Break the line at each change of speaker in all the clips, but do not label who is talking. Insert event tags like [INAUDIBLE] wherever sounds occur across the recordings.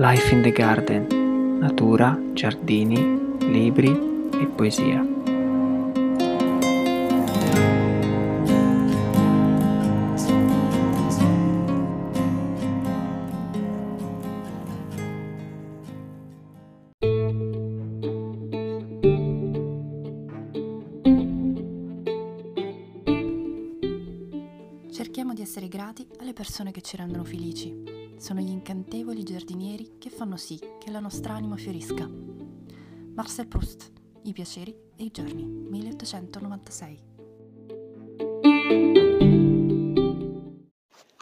Life in the Garden, natura, giardini, libri e poesia.
Persone che ci rendono felici sono gli incantevoli giardinieri che fanno sì che la nostra anima fiorisca. Marcel Proust, I piaceri e i giorni, 1896.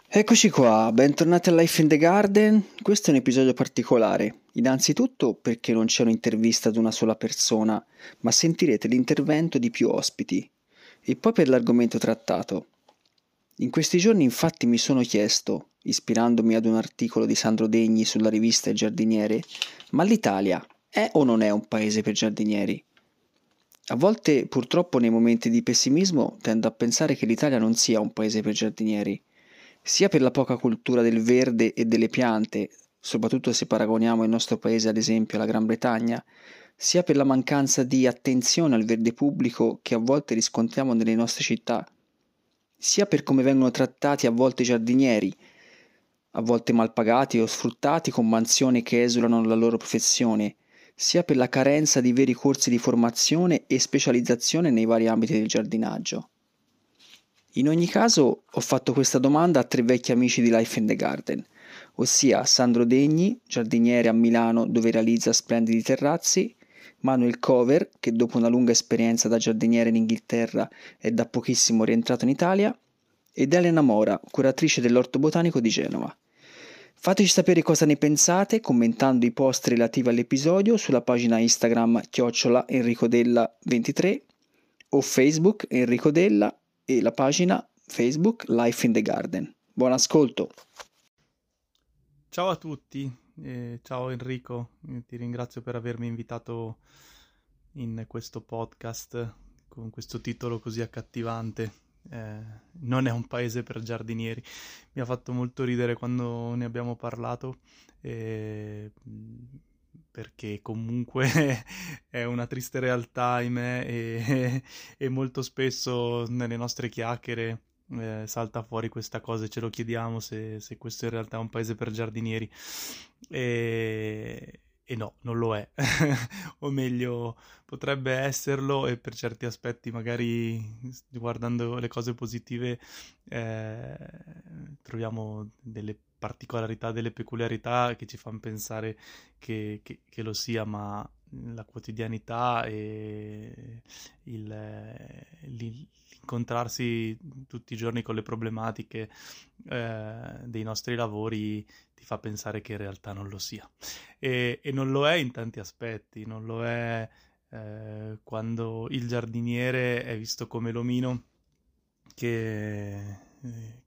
Eccoci qua, bentornati a Life in the Garden. Questo è un episodio particolare, innanzitutto perché non c'è un'intervista ad una sola persona, ma sentirete l'intervento di più ospiti. E poi per l'argomento trattato. In questi giorni infatti mi sono chiesto ispirandomi ad un articolo di Sandro Degni sulla rivista Il Giardiniere, ma l'Italia è o non è un paese per giardinieri? A volte, purtroppo, nei momenti di pessimismo tendo a pensare che l'Italia non sia un paese per giardinieri, sia per la poca cultura del verde e delle piante, soprattutto se paragoniamo il nostro paese ad esempio alla Gran Bretagna, sia per la mancanza di attenzione al verde pubblico che a volte riscontriamo nelle nostre città, sia per come vengono trattati a volte i giardinieri, a volte mal pagati o sfruttati con mansioni che esulano dalla loro professione, sia per la carenza di veri corsi di formazione e specializzazione nei vari ambiti del giardinaggio. In ogni caso, ho fatto questa domanda a tre vecchi amici di Life in the Garden, ossia Sandro Degni, giardiniere a Milano dove realizza splendidi terrazzi, Manuel Cover, che dopo una lunga esperienza da giardiniere in Inghilterra è da pochissimo rientrato in Italia, ed Elena Mora, curatrice dell'Orto Botanico di Genova. Fateci sapere cosa ne pensate commentando i post relativi all'episodio sulla pagina Instagram chiocciola enricodella23 o Facebook Enrico Della e la pagina Facebook Life in the Garden. Buon ascolto!
Ciao a tutti, eh, ciao Enrico, ti ringrazio per avermi invitato in questo podcast con questo titolo così accattivante eh, non è un paese per giardinieri. Mi ha fatto molto ridere quando ne abbiamo parlato, eh, perché comunque [LAUGHS] è una triste realtà, ahimè, e, [LAUGHS] e molto spesso nelle nostre chiacchiere eh, salta fuori questa cosa e ce lo chiediamo se, se, questo in realtà è un paese per giardinieri. E, e no, non lo è, [LAUGHS] o meglio, potrebbe esserlo e per certi aspetti magari guardando le cose positive eh, troviamo delle particolarità, delle peculiarità che ci fanno pensare che, che, che lo sia, ma la quotidianità e il, l'incontrarsi tutti i giorni con le problematiche eh, dei nostri lavori ti fa pensare che in realtà non lo sia. E, e non lo è in tanti aspetti, non lo è eh, quando il giardiniere è visto come l'omino che,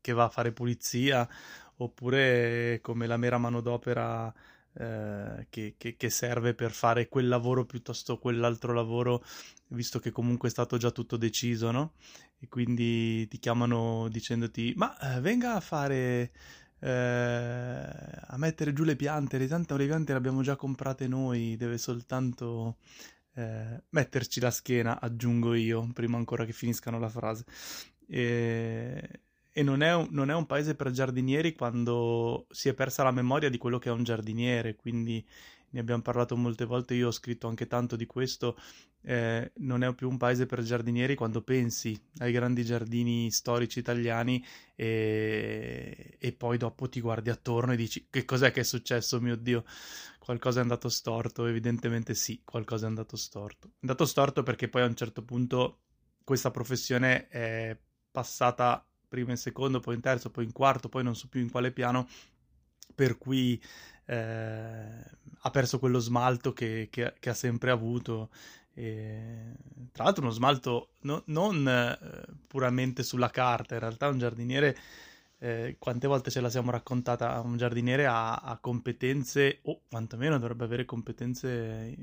che va a fare pulizia oppure come la mera manodopera eh, che, che, che, serve per fare quel lavoro piuttosto quell'altro lavoro, visto che comunque è stato già tutto deciso, no? E quindi ti chiamano dicendoti: Ma eh, venga a fare. Eh, a mettere giù le piante, le tante le piante le abbiamo già comprate noi, deve soltanto eh, metterci la schiena, aggiungo io, prima ancora che finiscano la frase. E, e non è, un, non è, un, paese per giardinieri quando si è persa la memoria di quello che è un giardiniere, quindi ne abbiamo parlato molte volte, io ho scritto anche tanto di questo, eh, non è più un paese per giardinieri quando pensi ai grandi giardini storici italiani e, e poi dopo ti guardi attorno e dici che cos'è che è successo, mio Dio, qualcosa è andato storto, evidentemente sì, qualcosa è andato storto. È andato storto perché poi a un certo punto questa professione è passata prima in secondo, poi in terzo, poi in quarto, poi non so più in quale piano, per cui eh, ha perso quello smalto che, che, che ha sempre avuto. E, tra l'altro uno smalto no, non eh, puramente sulla carta, in realtà un giardiniere, eh, quante volte ce la siamo raccontata, un giardiniere ha, ha competenze, o quantomeno dovrebbe avere competenze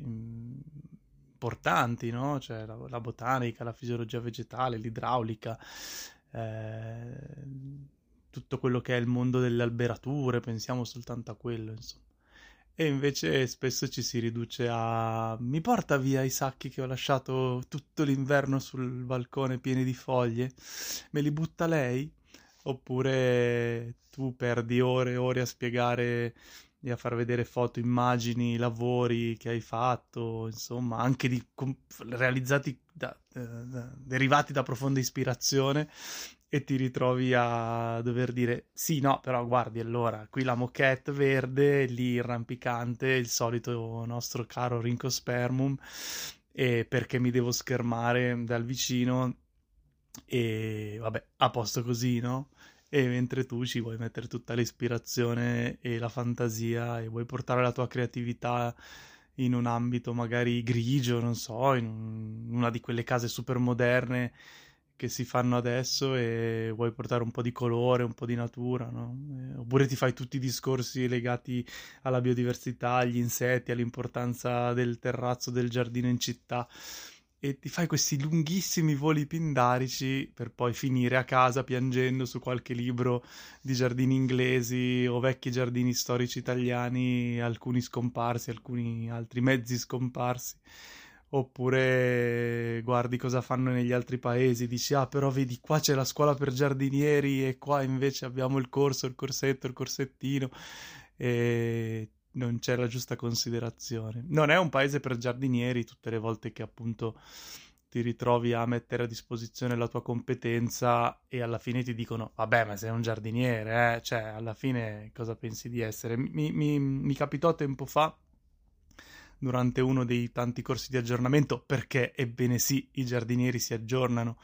importanti, no? Cioè la, la botanica, la fisiologia vegetale, l'idraulica, eh, tutto quello che è il mondo delle alberature, pensiamo soltanto a quello, insomma. E invece spesso ci si riduce a mi porta via i sacchi che ho lasciato tutto l'inverno sul balcone pieni di foglie, me li butta lei? Oppure tu perdi ore e ore a spiegare a far vedere foto, immagini, lavori che hai fatto, insomma, anche di, com- realizzati da, da, derivati da profonda ispirazione e ti ritrovi a dover dire sì, no, però guardi allora, qui la moquette verde, lì il rampicante, il solito nostro caro rincospermum e perché mi devo schermare dal vicino e vabbè, a posto così, no? E mentre tu ci vuoi mettere tutta l'ispirazione e la fantasia e vuoi portare la tua creatività in un ambito magari grigio, non so, in una di quelle case super moderne che si fanno adesso e vuoi portare un po' di colore, un po' di natura, no? Eh, oppure ti fai tutti i discorsi legati alla biodiversità, agli insetti, all'importanza del terrazzo, del giardino in città e ti fai questi lunghissimi voli pindarici per poi finire a casa piangendo su qualche libro di giardini inglesi o vecchi giardini storici italiani, alcuni scomparsi, alcuni altri mezzi scomparsi. Oppure guardi cosa fanno negli altri paesi, dici ah però vedi qua c'è la scuola per giardinieri e qua invece abbiamo il corso, il corsetto, il corsettino. E non c'è la giusta considerazione. Non è un paese per giardinieri tutte le volte che appunto ti ritrovi a mettere a disposizione la tua competenza e alla fine ti dicono vabbè ma sei un giardiniere, eh? cioè alla fine cosa pensi di essere? Mi, mi, mi capitò tempo fa durante uno dei tanti corsi di aggiornamento, perché ebbene sì, i giardinieri si aggiornano,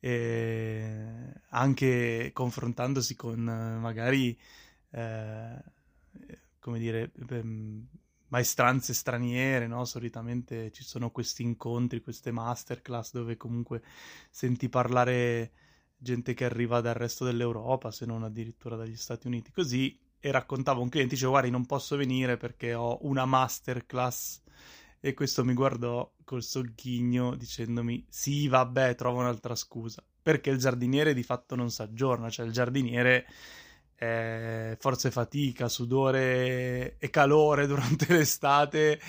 eh, anche confrontandosi con magari, eh, come dire, ehm, maestranze straniere, no? Solitamente ci sono questi incontri, queste masterclass dove comunque senti parlare gente che arriva dal resto dell'Europa, se non addirittura dagli Stati Uniti. Così e raccontavo a un cliente, dicevo guarda non posso venire perché ho una masterclass e questo mi guardò col sogghigno dicendomi sì vabbè trova un'altra scusa perché il giardiniere di fatto non si aggiorna cioè il giardiniere forza e fatica sudore e calore durante [LAUGHS] l'estate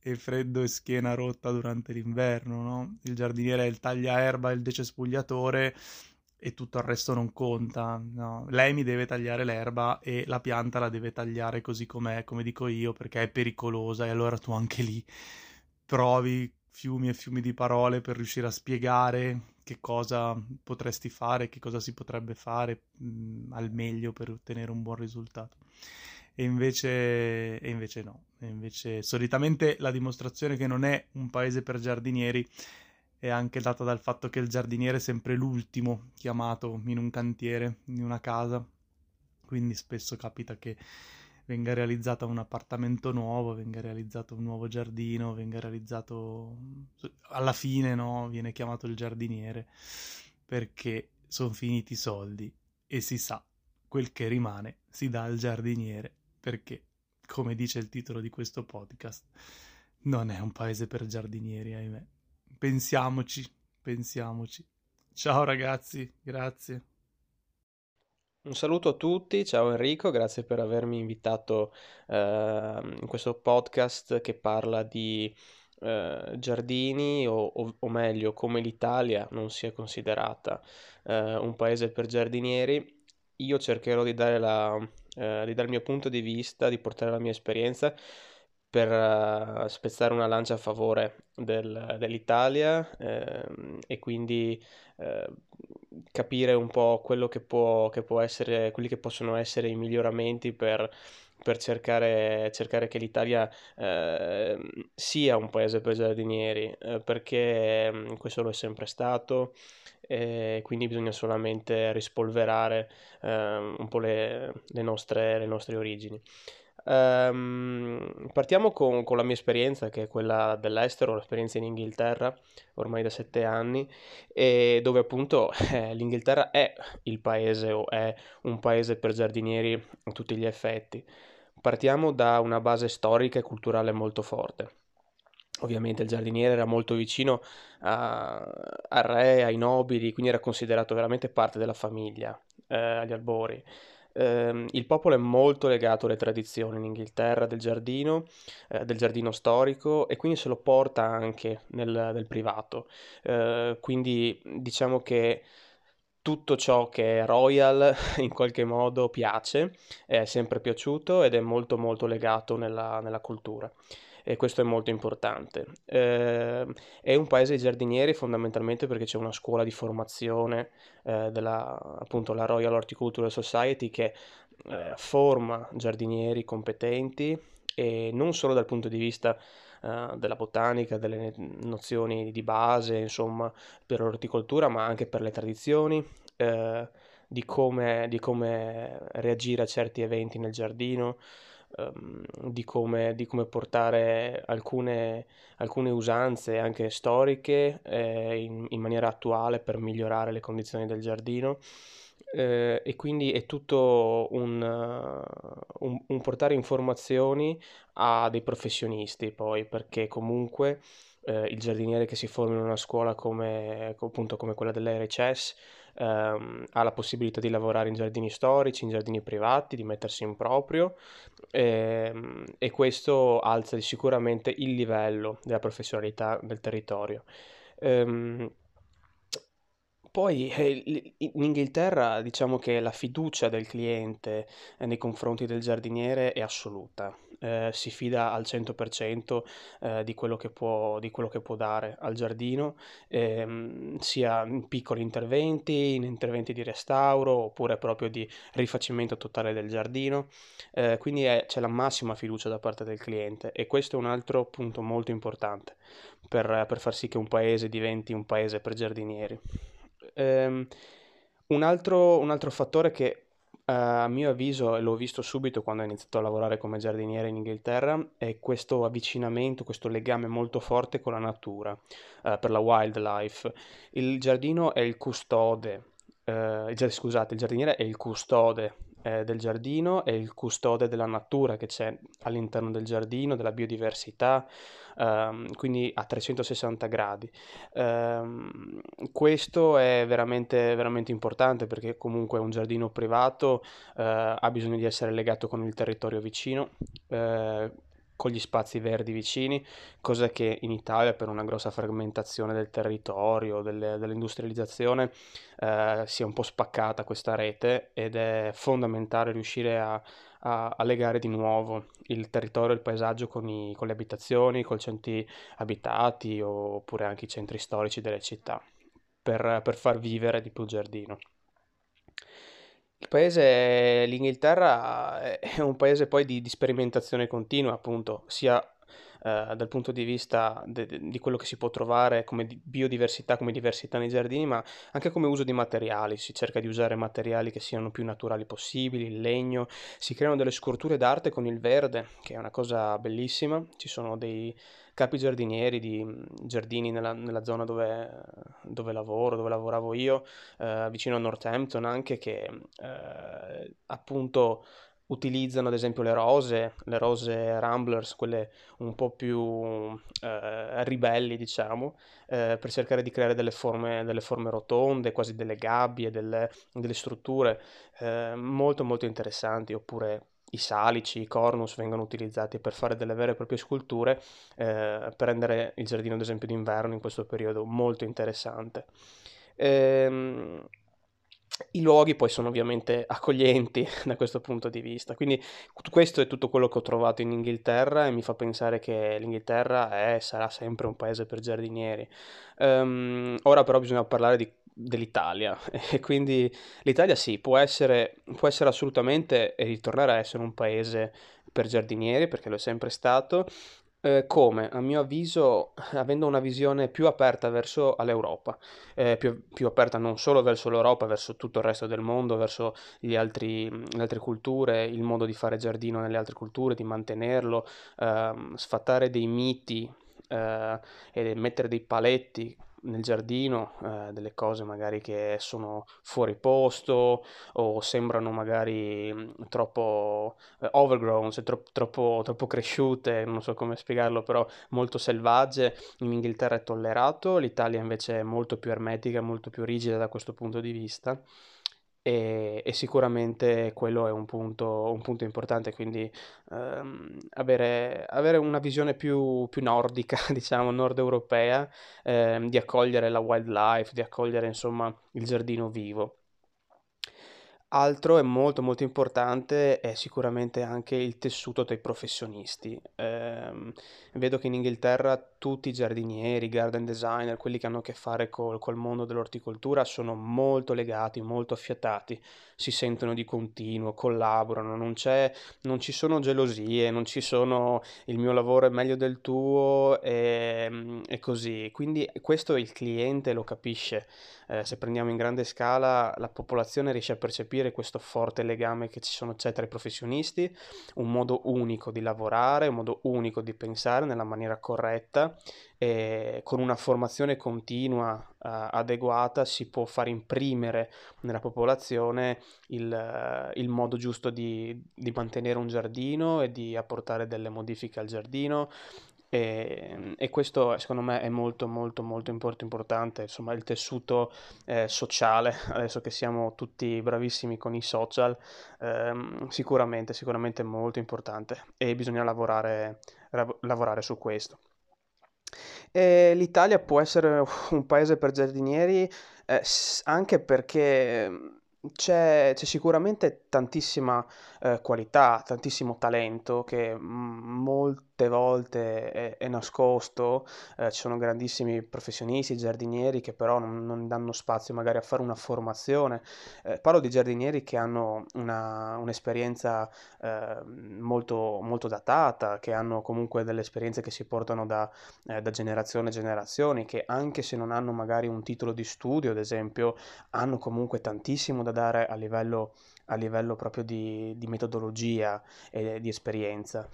e freddo e schiena rotta durante l'inverno no? il giardiniere è il tagliaerba il decespugliatore e tutto il resto non conta. No. Lei mi deve tagliare l'erba e la pianta la deve tagliare così com'è, come dico io, perché è pericolosa e allora tu anche lì provi fiumi e fiumi di parole per riuscire a spiegare che cosa potresti fare, che cosa si potrebbe fare mh, mm, al meglio per ottenere un buon risultato. E invece, e invece no, e invece solitamente la dimostrazione che non è un paese per giardinieri è anche data dal fatto che il giardiniere è sempre l'ultimo chiamato in un cantiere, in una casa, quindi spesso capita che venga realizzato un appartamento nuovo, venga realizzato un nuovo giardino, venga realizzato alla fine, no, viene chiamato il giardiniere perché sono finiti i soldi e si sa quel che rimane si dà al giardiniere perché come dice il titolo di questo podcast non è un paese per giardinieri, ahimè pensiamoci, pensiamoci. Ciao ragazzi, grazie.
Un saluto a tutti, ciao Enrico, grazie per avermi invitato uh, in questo podcast che parla di uh, giardini o, o, o, meglio come l'Italia non sia considerata uh, un paese per giardinieri. Io cercherò di dare, la, di dare il mio punto di vista, di portare la mia esperienza per uh, spezzare una lancia a favore del, dell'Italia eh, e quindi eh, capire un po' quello che può, che può essere, quelli che possono essere i miglioramenti per, per cercare, cercare, che l'Italia eh, sia un paese per giardinieri, eh, perché mm, questo lo è sempre stato e quindi bisogna solamente rispolverare ehm, un po' le, le, nostre, le nostre origini. Um, partiamo con, con, la mia esperienza, che è quella dell'estero, l'esperienza in Inghilterra, ormai da sette anni, e dove appunto [LAUGHS] eh, l'Inghilterra è il paese o è un paese per giardinieri a tutti gli effetti. Partiamo da una base storica e culturale molto forte. Ovviamente il giardiniere era molto vicino al re, ai nobili, quindi era considerato veramente parte della famiglia eh, agli albori ehm, il popolo è molto legato alle tradizioni in Inghilterra del giardino, eh, del giardino storico e quindi se lo porta anche nel, nel privato. Eh, quindi diciamo che tutto ciò che è royal [LAUGHS] in qualche modo piace, è sempre piaciuto ed è molto molto legato nella, nella cultura e questo è molto importante. Eh, è un paese di giardinieri fondamentalmente perché c'è una scuola di formazione eh, della appunto la Royal Horticultural Society che eh, forma giardinieri competenti e non solo dal punto di vista uh, della botanica, delle nozioni di base, insomma, per l'orticoltura, ma anche per le tradizioni, uh, di, come, di come reagire a certi eventi nel giardino, um, di, come, di, come, portare alcune, alcune usanze anche storiche eh, in, in, maniera attuale per migliorare le condizioni del giardino. Eh, e quindi è tutto un, un, un, portare informazioni a dei professionisti poi perché comunque eh, il giardiniere che si forma in una scuola come, appunto, come quella dell'RCS ehm, ha la possibilità di lavorare in giardini storici, in giardini privati, di mettersi in proprio ehm, e questo alza sicuramente il livello della professionalità del territorio. Ehm, poi eh, in Inghilterra diciamo che la fiducia del cliente eh, nei confronti del giardiniere è assoluta, eh, si fida al 100% eh, di quello che può, di quello che può dare al giardino, ehm, sia in piccoli interventi, in interventi di restauro oppure proprio di rifacimento totale del giardino, eh, quindi è- c'è la massima fiducia da parte del cliente e questo è un altro punto molto importante per, per far sì che un paese diventi un paese per giardinieri. Ehm, un altro, un altro fattore che Uh, a mio avviso, e l'ho visto subito quando ho iniziato a lavorare come giardiniere in Inghilterra, è questo avvicinamento, questo legame molto forte con la natura, uh, per la wildlife. Il giardino è il custode, uh, scusate, il giardiniere è il custode del giardino è il custode della natura che c'è all'interno del giardino, della biodiversità, ehm, quindi a 360 gradi. Ehm, questo è veramente, veramente importante perché comunque un giardino privato eh, ha bisogno di essere legato con il territorio vicino. Eh, con gli spazi verdi vicini, cosa che in Italia per una grossa frammentazione del territorio, delle, dell'industrializzazione, eh, si è un po' spaccata questa rete ed è fondamentale riuscire a, a, a legare di nuovo il territorio il paesaggio con, i, con le abitazioni, con i centri abitati oppure anche i centri storici delle città, per, per far vivere di più il giardino. Il paese, l'Inghilterra, è un paese poi di, di sperimentazione continua, appunto, sia eh, dal punto di vista de, di quello che si può trovare come biodiversità, come diversità nei giardini, ma anche come uso di materiali. Si cerca di usare materiali che siano più naturali possibili, il legno, si creano delle sculture d'arte con il verde, che è una cosa bellissima. Ci sono dei capi giardinieri di mm, giardini nella, nella zona dove, dove, lavoro, dove lavoravo io, eh, vicino a Northampton anche, che eh, appunto utilizzano ad esempio le rose, le rose Ramblers, quelle un po' più eh, ribelli, diciamo, eh, per cercare di creare delle forme, delle forme rotonde, quasi delle gabbie, delle, delle strutture eh, molto molto interessanti, oppure i salici, i cornus vengono utilizzati per fare delle vere e proprie sculture, eh, per rendere il giardino, ad esempio, d'inverno in questo periodo molto interessante. Ehm, i luoghi poi sono ovviamente [LAUGHS] accoglienti da questo punto di vista, quindi questo è tutto quello che ho trovato in Inghilterra e mi fa pensare che l'Inghilterra è, sarà sempre un paese per giardinieri. Um, ora però bisogna parlare di dell'Italia [LAUGHS] e quindi l'Italia sì, può essere, può essere assolutamente e ritornare a essere un paese per giardinieri perché lo è sempre stato, eh, come? A mio avviso [LAUGHS] avendo una visione più aperta verso l'Europa, eh, più, più, aperta non solo verso l'Europa, verso tutto il resto del mondo, verso altri, le altre culture, il modo di fare giardino nelle altre culture, di mantenerlo, ehm, sfatare dei miti eh, e mettere dei paletti nel giardino eh, delle cose magari che sono fuori posto o sembrano magari mm, troppo eh, overgrown, cioè tro- troppo, troppo cresciute, non so come spiegarlo, però molto selvagge. In Inghilterra è tollerato, l'Italia invece è molto più ermetica, molto più rigida da questo punto di vista. E, e sicuramente quello è un punto, un punto importante, quindi ehm, avere, avere, una visione più, più nordica, [LAUGHS] diciamo, nord europea, ehm, di accogliere la wildlife, di accogliere insomma il giardino vivo. Altro e molto molto importante è sicuramente anche il tessuto dei professionisti. Ehm, vedo che in Inghilterra tutti i giardinieri, garden designer, quelli che hanno a che fare col, col mondo dell'orticoltura sono molto legati, molto affiatati, si sentono di continuo, collaborano, non non ci sono gelosie, non ci sono il mio lavoro è meglio del tuo e, e così. Quindi questo il cliente lo capisce. Eh, se prendiamo in grande scala, la popolazione riesce a percepire questo forte legame che ci sono, c'è tra i professionisti, un modo unico di lavorare, un modo unico di pensare nella maniera corretta e con una formazione continua uh, adeguata si può far imprimere nella popolazione il, uh, il modo giusto di, di, mantenere un giardino e di apportare delle modifiche al giardino e, e, questo secondo me è molto molto molto importante, insomma il tessuto eh, sociale, [LAUGHS] adesso che siamo tutti bravissimi con i social, ehm, sicuramente, sicuramente molto importante e bisogna lavorare, lavorare su questo. E L'Italia può essere un paese per giardinieri eh, anche perché c'è, c'è sicuramente tantissima eh, qualità, tantissimo talento che mm, molte volte è, è nascosto, eh, ci sono grandissimi professionisti, giardinieri che però non, non danno spazio magari a fare una formazione. Eh, parlo di giardinieri che hanno una, un'esperienza eh, molto, molto datata, che hanno comunque delle esperienze che si portano da, eh, da generazione a generazione, che anche se non hanno magari un titolo di studio, ad esempio, hanno comunque tantissimo da dare a livello, a livello proprio di, di metodologia e di esperienza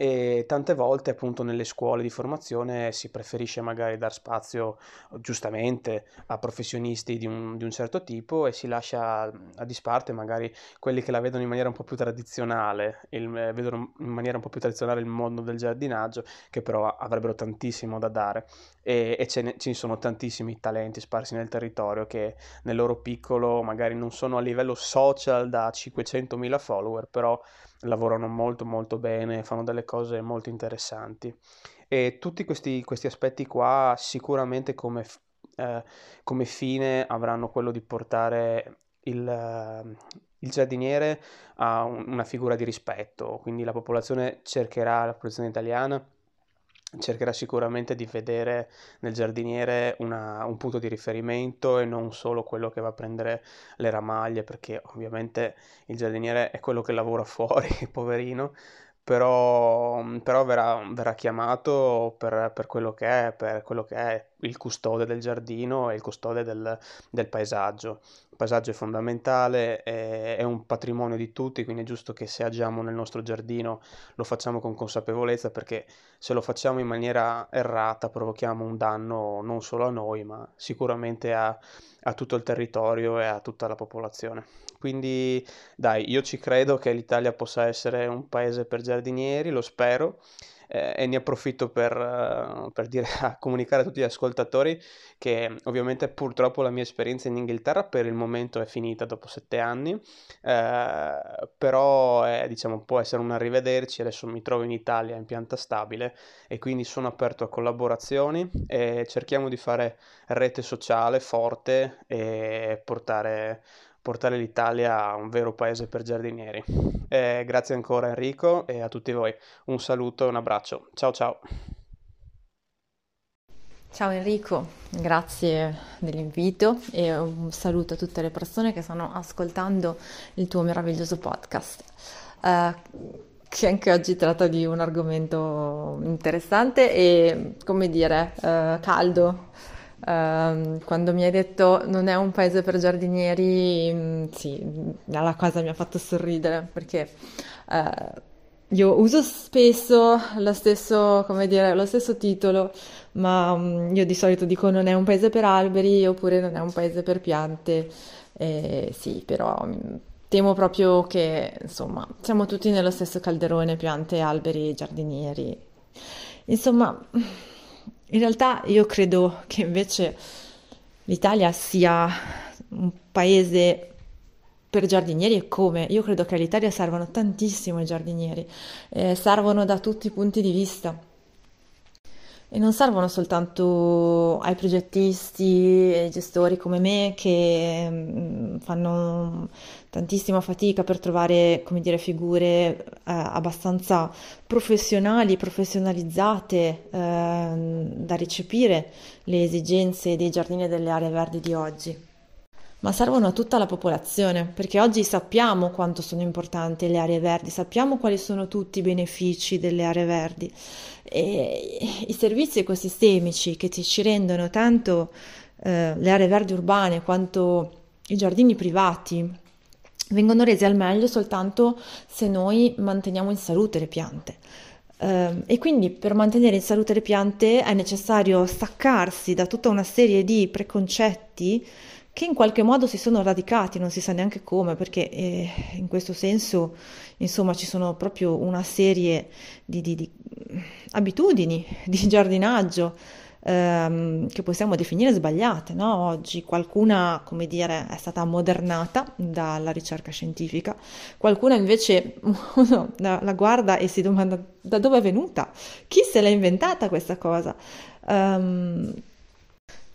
e tante volte appunto nelle scuole di formazione si preferisce magari dar spazio giustamente a professionisti di un, di un, certo tipo e si lascia a disparte magari quelli che la vedono in maniera un po' più tradizionale, il, vedono in maniera un po' più tradizionale il mondo del giardinaggio che però avrebbero tantissimo da dare. E, e ce ne, ci sono tantissimi talenti sparsi nel territorio che nel loro piccolo magari non sono a livello social da 500.000 follower però lavorano molto molto bene, fanno delle cose molto interessanti. E tutti questi, questi aspetti qua sicuramente come, eh, come, fine avranno quello di portare il, il giardiniere a un, una figura di rispetto, quindi la popolazione cercherà, la popolazione italiana cercherà sicuramente di vedere nel giardiniere una, un punto di riferimento e non solo quello che va a prendere le ramaglie, perché ovviamente il giardiniere è quello che lavora [LAUGHS] fuori, poverino, però, però verrà, verrà, chiamato per, per, quello che è, per quello che è il custode del giardino e il custode del, del paesaggio. Il paesaggio è fondamentale, è, è, un patrimonio di tutti, quindi è giusto che se agiamo nel nostro giardino lo facciamo con consapevolezza perché se lo facciamo in maniera errata provochiamo un danno non solo a noi ma sicuramente a, a tutto il territorio e a tutta la popolazione. Quindi dai, io ci credo che l'Italia possa essere un paese per giardinieri, lo spero. Eh, e ne approfitto per, uh, per dire, a [LAUGHS] comunicare a tutti gli ascoltatori che ovviamente purtroppo la mia esperienza in Inghilterra per il momento è finita dopo sette anni, eh, però è, diciamo, può essere un arrivederci, adesso mi trovo in Italia in pianta stabile e quindi sono aperto a collaborazioni e cerchiamo di fare rete sociale forte e portare portare l'Italia a un vero paese per giardinieri. Eh, grazie ancora Enrico e a tutti voi. Un saluto e un abbraccio. Ciao ciao.
Ciao Enrico, grazie dell'invito e un saluto a tutte le persone che stanno ascoltando il tuo meraviglioso podcast. Uh, che anche oggi tratta di un argomento interessante e, come dire, uh, caldo Uh, quando mi hai detto non è un paese per giardinieri, mm, sì, la cosa mi ha fatto sorridere perché uh, io uso spesso lo stesso, dire, lo stesso titolo, ma um, io di solito dico non è un paese per alberi oppure non è un paese per piante. Eh, sì, però um, temo proprio che insomma siamo tutti nello stesso calderone, piante, alberi, giardinieri. Insomma in realtà io credo che invece l'Italia sia un paese
per giardinieri e come. Io credo che all'Italia servano tantissimo i giardinieri, eh, servono da tutti i punti di vista. E non servono soltanto ai progettisti e gestori come me che mm, fanno tantissima fatica per trovare, come dire, figure eh, abbastanza professionali, professionalizzate eh, da recepire le esigenze dei giardini e delle aree verdi di oggi ma servono a tutta la popolazione, perché oggi sappiamo quanto sono importanti le aree verdi, sappiamo quali sono tutti i benefici delle aree verdi e i servizi ecosistemici che ci rendono tanto eh, le aree verdi urbane quanto i giardini privati vengono resi al meglio soltanto se noi manteniamo in salute le piante. Uh, e quindi per mantenere in salute le piante è necessario staccarsi da tutta una serie di preconcetti che in qualche modo si sono radicati, non si sa neanche come, perché eh, in questo senso, insomma, ci sono proprio una serie di, di, di abitudini di giardinaggio ehm, che possiamo definire sbagliate. No? Oggi qualcuna, come dire, è stata ammodernata dalla ricerca scientifica, qualcuna invece [LAUGHS] uno la guarda e si domanda da dove è venuta, chi se l'ha inventata questa cosa. Um,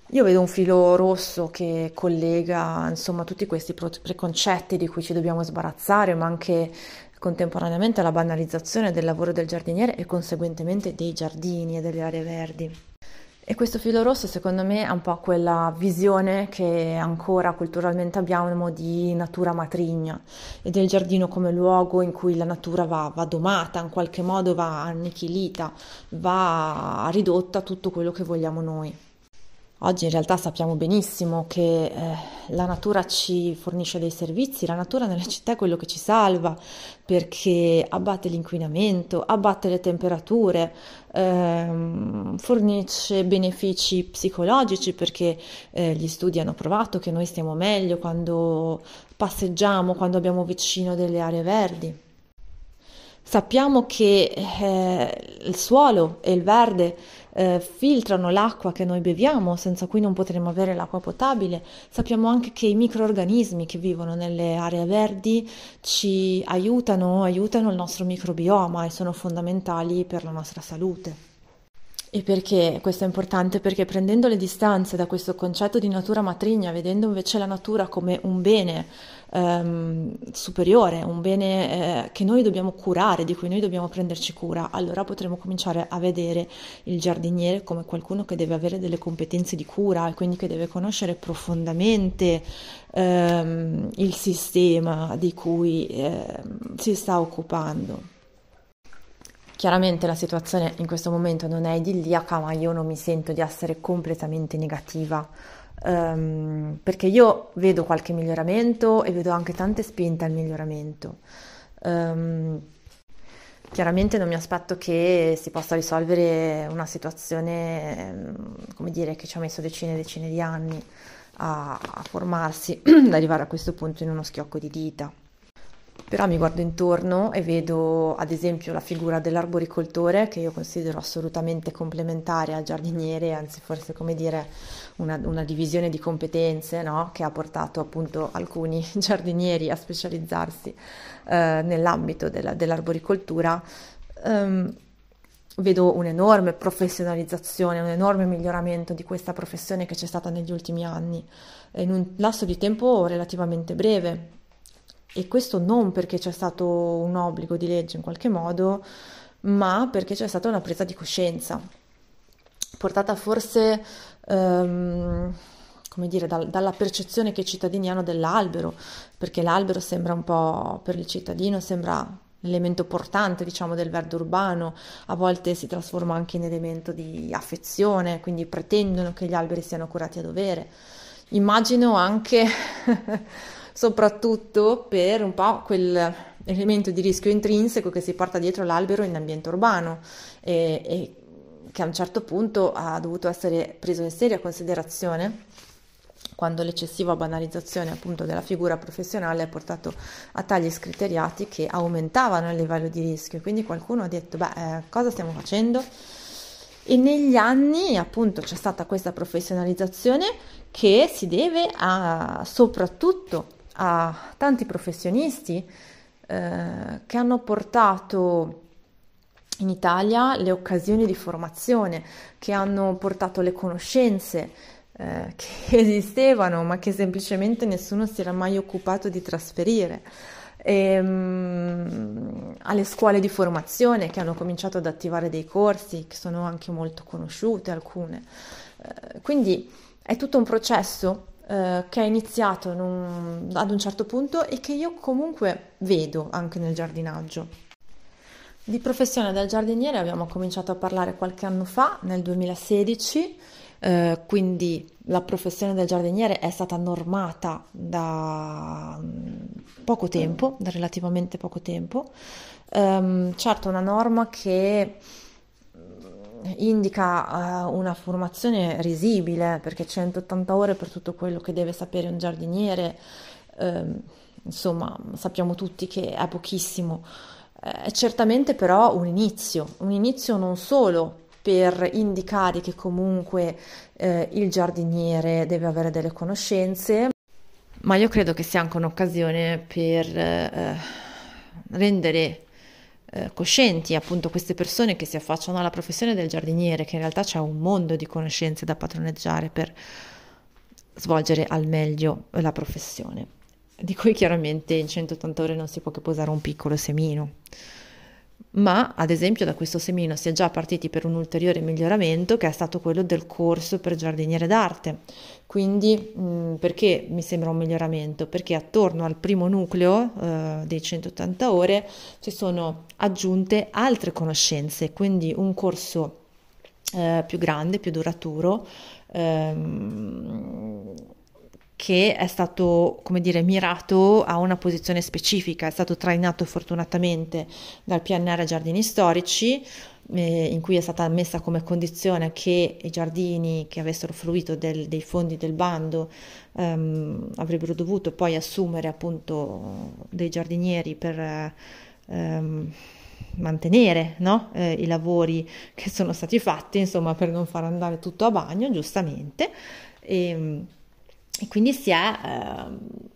io vedo un filo rosso che collega insomma tutti questi preconcetti di cui ci dobbiamo sbarazzare, ma anche contemporaneamente la banalizzazione del lavoro del giardiniere e conseguentemente dei giardini e delle aree verdi. E questo filo rosso secondo me è un po' quella visione che ancora culturalmente abbiamo di natura matrigna e del giardino come luogo in cui la natura va, va domata, in qualche modo va annichilita, va ridotta a tutto quello che vogliamo noi. Oggi in realtà sappiamo benissimo che eh, la natura ci fornisce dei servizi, la natura nelle città è quello che ci salva perché abbatte l'inquinamento, abbatte le temperature, ehm, fornisce benefici psicologici perché eh, gli studi hanno provato che noi stiamo meglio quando passeggiamo, quando abbiamo vicino delle aree verdi. Sappiamo che eh, il suolo e il verde eh, filtrano l'acqua che noi beviamo, senza cui non potremo avere l'acqua potabile. Sappiamo anche che i microorganismi che vivono nelle aree verdi ci aiutano, aiutano il nostro microbioma e sono fondamentali per la nostra salute. E perché questo è importante? Perché prendendo le distanze da questo concetto di natura matrigna, vedendo invece la natura come un bene ehm, superiore, un bene eh, che noi dobbiamo curare, di cui noi dobbiamo prenderci cura, allora potremo cominciare a vedere il giardiniere come qualcuno che deve avere delle competenze di cura e quindi che deve conoscere profondamente ehm, il sistema di cui eh, si sta occupando. Chiaramente la situazione in questo momento non è idilliaca, ma io non mi sento di essere completamente negativa, um, perché io vedo qualche miglioramento e vedo anche tante spinte al miglioramento. Um, chiaramente non mi aspetto che si possa risolvere una situazione, come dire, che ci ha messo decine e decine di anni a, a formarsi, [CLEARS THROAT] ad arrivare a questo punto in uno schiocco di dita. Però mi guardo intorno e vedo ad esempio la figura dell'arboricoltore che io considero assolutamente complementare al giardiniere, anzi forse come dire una, una divisione di competenze no? che ha portato appunto alcuni [LAUGHS] giardinieri a specializzarsi eh, nell'ambito della, dell'arboricoltura. Um, vedo un'enorme professionalizzazione, un enorme miglioramento di questa professione che c'è stata negli ultimi anni, in un lasso di tempo relativamente breve e questo non perché c'è stato un obbligo di legge in qualche modo, ma perché c'è stata una presa di coscienza, portata forse, um, come dire, dal, dalla percezione che i cittadini hanno dell'albero, perché l'albero sembra un po' per il cittadino, sembra l'elemento portante, diciamo, del verde urbano, a volte si trasforma anche in elemento di affezione, quindi pretendono che gli alberi siano curati a dovere. Immagino anche [LAUGHS] soprattutto per un po' quell'elemento di rischio intrinseco che si porta dietro l'albero in ambiente urbano e, e che a un certo punto ha dovuto essere preso in seria considerazione quando l'eccessiva banalizzazione appunto della figura professionale ha portato a tagli scriteriati che aumentavano il livello di rischio. Quindi qualcuno ha detto, beh, eh, cosa stiamo facendo? E negli anni appunto c'è stata questa professionalizzazione che si deve a, soprattutto a tanti professionisti eh, che hanno portato in Italia le occasioni di formazione, che hanno portato le conoscenze eh, [LAUGHS] che esistevano ma che semplicemente nessuno si era mai occupato di trasferire. E, um, alle scuole di formazione che hanno cominciato ad attivare dei corsi che sono anche molto conosciute alcune. Eh, quindi è tutto un processo eh, che è iniziato un, ad un certo punto e che io comunque vedo anche nel giardinaggio. Di professione del giardiniere abbiamo cominciato a parlare qualche anno fa, nel 2016, eh, quindi la professione del giardiniere è stata normata da mm, poco tempo, da relativamente poco tempo. Um, certo, una norma che indica uh, una formazione risibile perché 180 ore per tutto quello che deve sapere un giardiniere, uh, insomma sappiamo tutti che è pochissimo, è certamente però un inizio, un inizio non solo per indicare che comunque uh, il giardiniere deve avere delle conoscenze, ma io credo che sia anche un'occasione per eh, rendere eh, coscienti appunto queste persone che si affacciano alla professione del giardiniere, che in realtà c'è un mondo di conoscenze da padroneggiare per svolgere al meglio la professione, di cui chiaramente in 180 ore non si può che posare un piccolo semino ma ad esempio da questo semino si è già partiti per un ulteriore miglioramento che è stato quello del corso per giardiniere d'arte. Quindi mm, perché mi sembra un miglioramento? Perché attorno al primo nucleo eh, dei 180 ore si sono aggiunte altre conoscenze, quindi un corso eh, più grande, più duraturo. Ehm, che è stato, come dire, mirato a una posizione specifica, è stato trainato fortunatamente dal PNR Giardini Storici, eh, in cui è stata messa come condizione che i giardini che avessero fruito del, dei fondi del bando ehm, avrebbero dovuto poi assumere appunto dei giardinieri per ehm, mantenere no? eh, i lavori che sono stati fatti, insomma, per non far andare tutto a bagno, giustamente. E, e quindi si è, eh,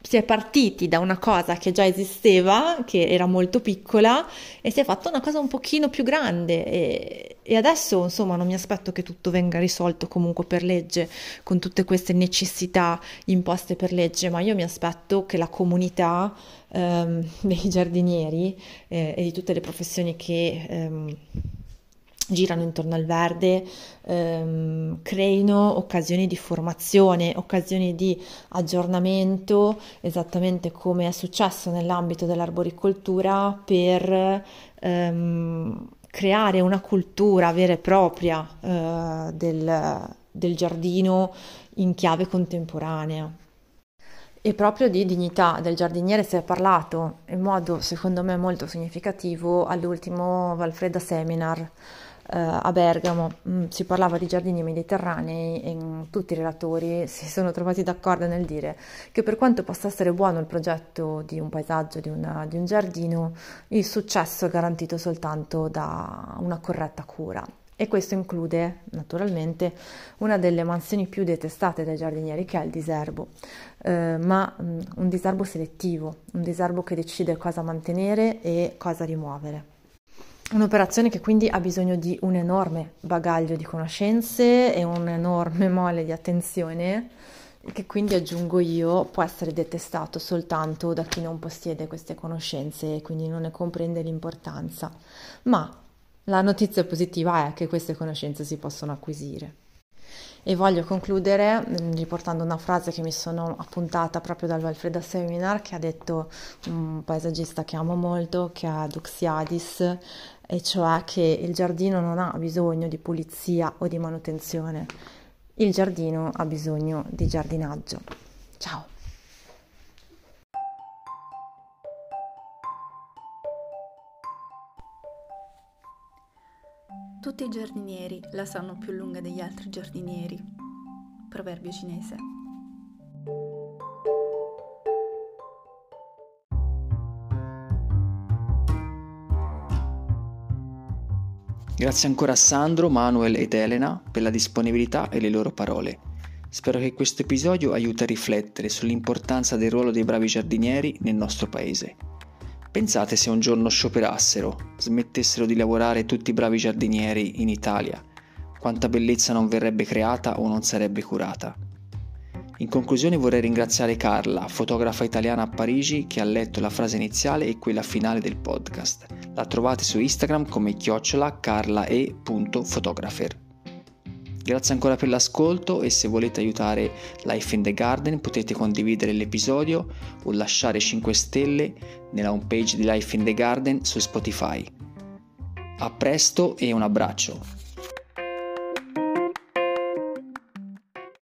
si è, partiti da una cosa che già esisteva, che era molto piccola, e si è fatta una cosa un pochino più grande. E, e adesso, insomma, non mi aspetto che tutto venga risolto comunque per legge, con tutte queste necessità imposte per legge, ma io mi aspetto che la comunità ehm, dei giardinieri eh, e di tutte le professioni che... Ehm, girano intorno al verde, ehm, creino occasioni di formazione, occasioni di aggiornamento, esattamente come è successo nell'ambito dell'arboricoltura, per ehm, creare una cultura vera e propria eh, del, del giardino in chiave contemporanea. E proprio di dignità del giardiniere si è parlato in modo secondo me molto significativo all'ultimo Valfreda Seminar a Bergamo mm, si parlava di giardini mediterranei e mm, tutti i relatori [LAUGHS] si sono trovati d'accordo nel dire che per quanto possa essere buono il progetto di un paesaggio, di, una, di un giardino, il successo è garantito soltanto da una corretta cura. E questo include naturalmente una delle mansioni più detestate dai giardinieri che è il diserbo, eh, ma mm, un diserbo selettivo, un diserbo che decide cosa mantenere e cosa rimuovere. Un'operazione che quindi ha bisogno di un enorme bagaglio di conoscenze e un enorme mole di attenzione che quindi aggiungo io può essere detestato soltanto da chi non possiede queste conoscenze e quindi non ne comprende l'importanza. Ma la notizia positiva è che queste conoscenze si possono acquisire. E voglio concludere mm, riportando una frase che mi sono appuntata proprio dal Valfreda Seminar che ha detto un paesaggista che amo molto, che è Duxiadis, e cioè che il giardino non ha bisogno di pulizia o di manutenzione, il giardino ha bisogno di giardinaggio. Ciao!
Tutti i giardinieri la sanno più lunga degli altri giardinieri. Proverbio cinese.
Grazie ancora a Sandro, Manuel ed Elena per la disponibilità e le loro parole. Spero che questo episodio aiuti a riflettere sull'importanza del ruolo dei bravi giardinieri nel nostro paese. Pensate se un giorno scioperassero, smettessero di lavorare tutti i bravi giardinieri in Italia, quanta bellezza non verrebbe creata o non sarebbe curata. In conclusione vorrei ringraziare Carla, fotografa italiana a Parigi, che ha letto la frase iniziale e quella finale del podcast. La trovate su Instagram come chiocciola carlae.photographer. Grazie ancora per l'ascolto e se volete aiutare Life in the Garden potete condividere l'episodio o lasciare 5 stelle nella homepage di Life in the Garden su Spotify. A presto e un abbraccio!